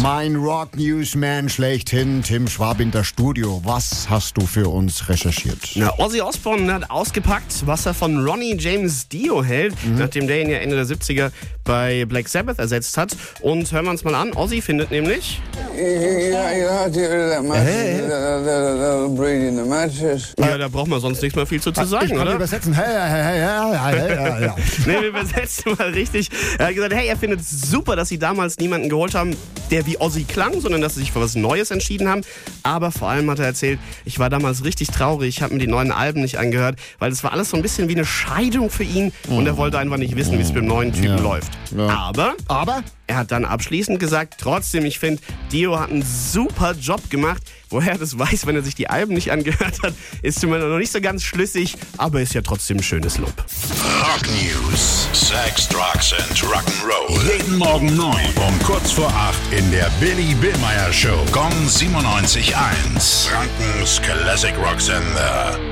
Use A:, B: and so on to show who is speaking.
A: Mein Rock Newsman schlechthin, Tim Schwab in der Studio. Was hast du für uns recherchiert?
B: Na, Ozzy Osbourne hat ausgepackt, was er von Ronnie James Dio hält, nachdem der ihn ja Ende der 70er bei Black Sabbath ersetzt hat. Und hören wir uns mal an. Ozzy findet nämlich, ja, da braucht man sonst nichts mehr viel zu, zu
A: ich
B: sagen,
A: kann
B: oder?
A: übersetzen. Hey, hey, hey, hey, hey, hey, hey, ja.
B: Nee, wir übersetzen mal richtig. Er hat gesagt, hey, er findet es super, dass sie damals niemanden geholt haben, der wie Ozzy klang, sondern dass sie sich für was Neues entschieden haben. Aber vor allem hat er erzählt, ich war damals richtig traurig, ich habe mir die neuen Alben nicht angehört, weil es war alles so ein bisschen wie eine Scheidung für ihn und er wollte einfach nicht wissen, wie es mit dem neuen Typen
A: Ja.
B: läuft.
A: Ja.
B: Aber
A: Aber
B: er hat dann abschließend gesagt, trotzdem, ich finde, Dio hat einen super Job gemacht. Woher er das weiß, wenn er sich die Alben nicht angehört hat, ist mir noch nicht so ganz schlüssig, aber ist ja trotzdem ein schönes Lob.
C: Rock News. Sex, Drugs and Rock'n'Roll. Jeden Morgen 9 um kurz vor 8 in der Billy Billmeyer Show. Gong 97.1. Frankens Classic Rock Sender.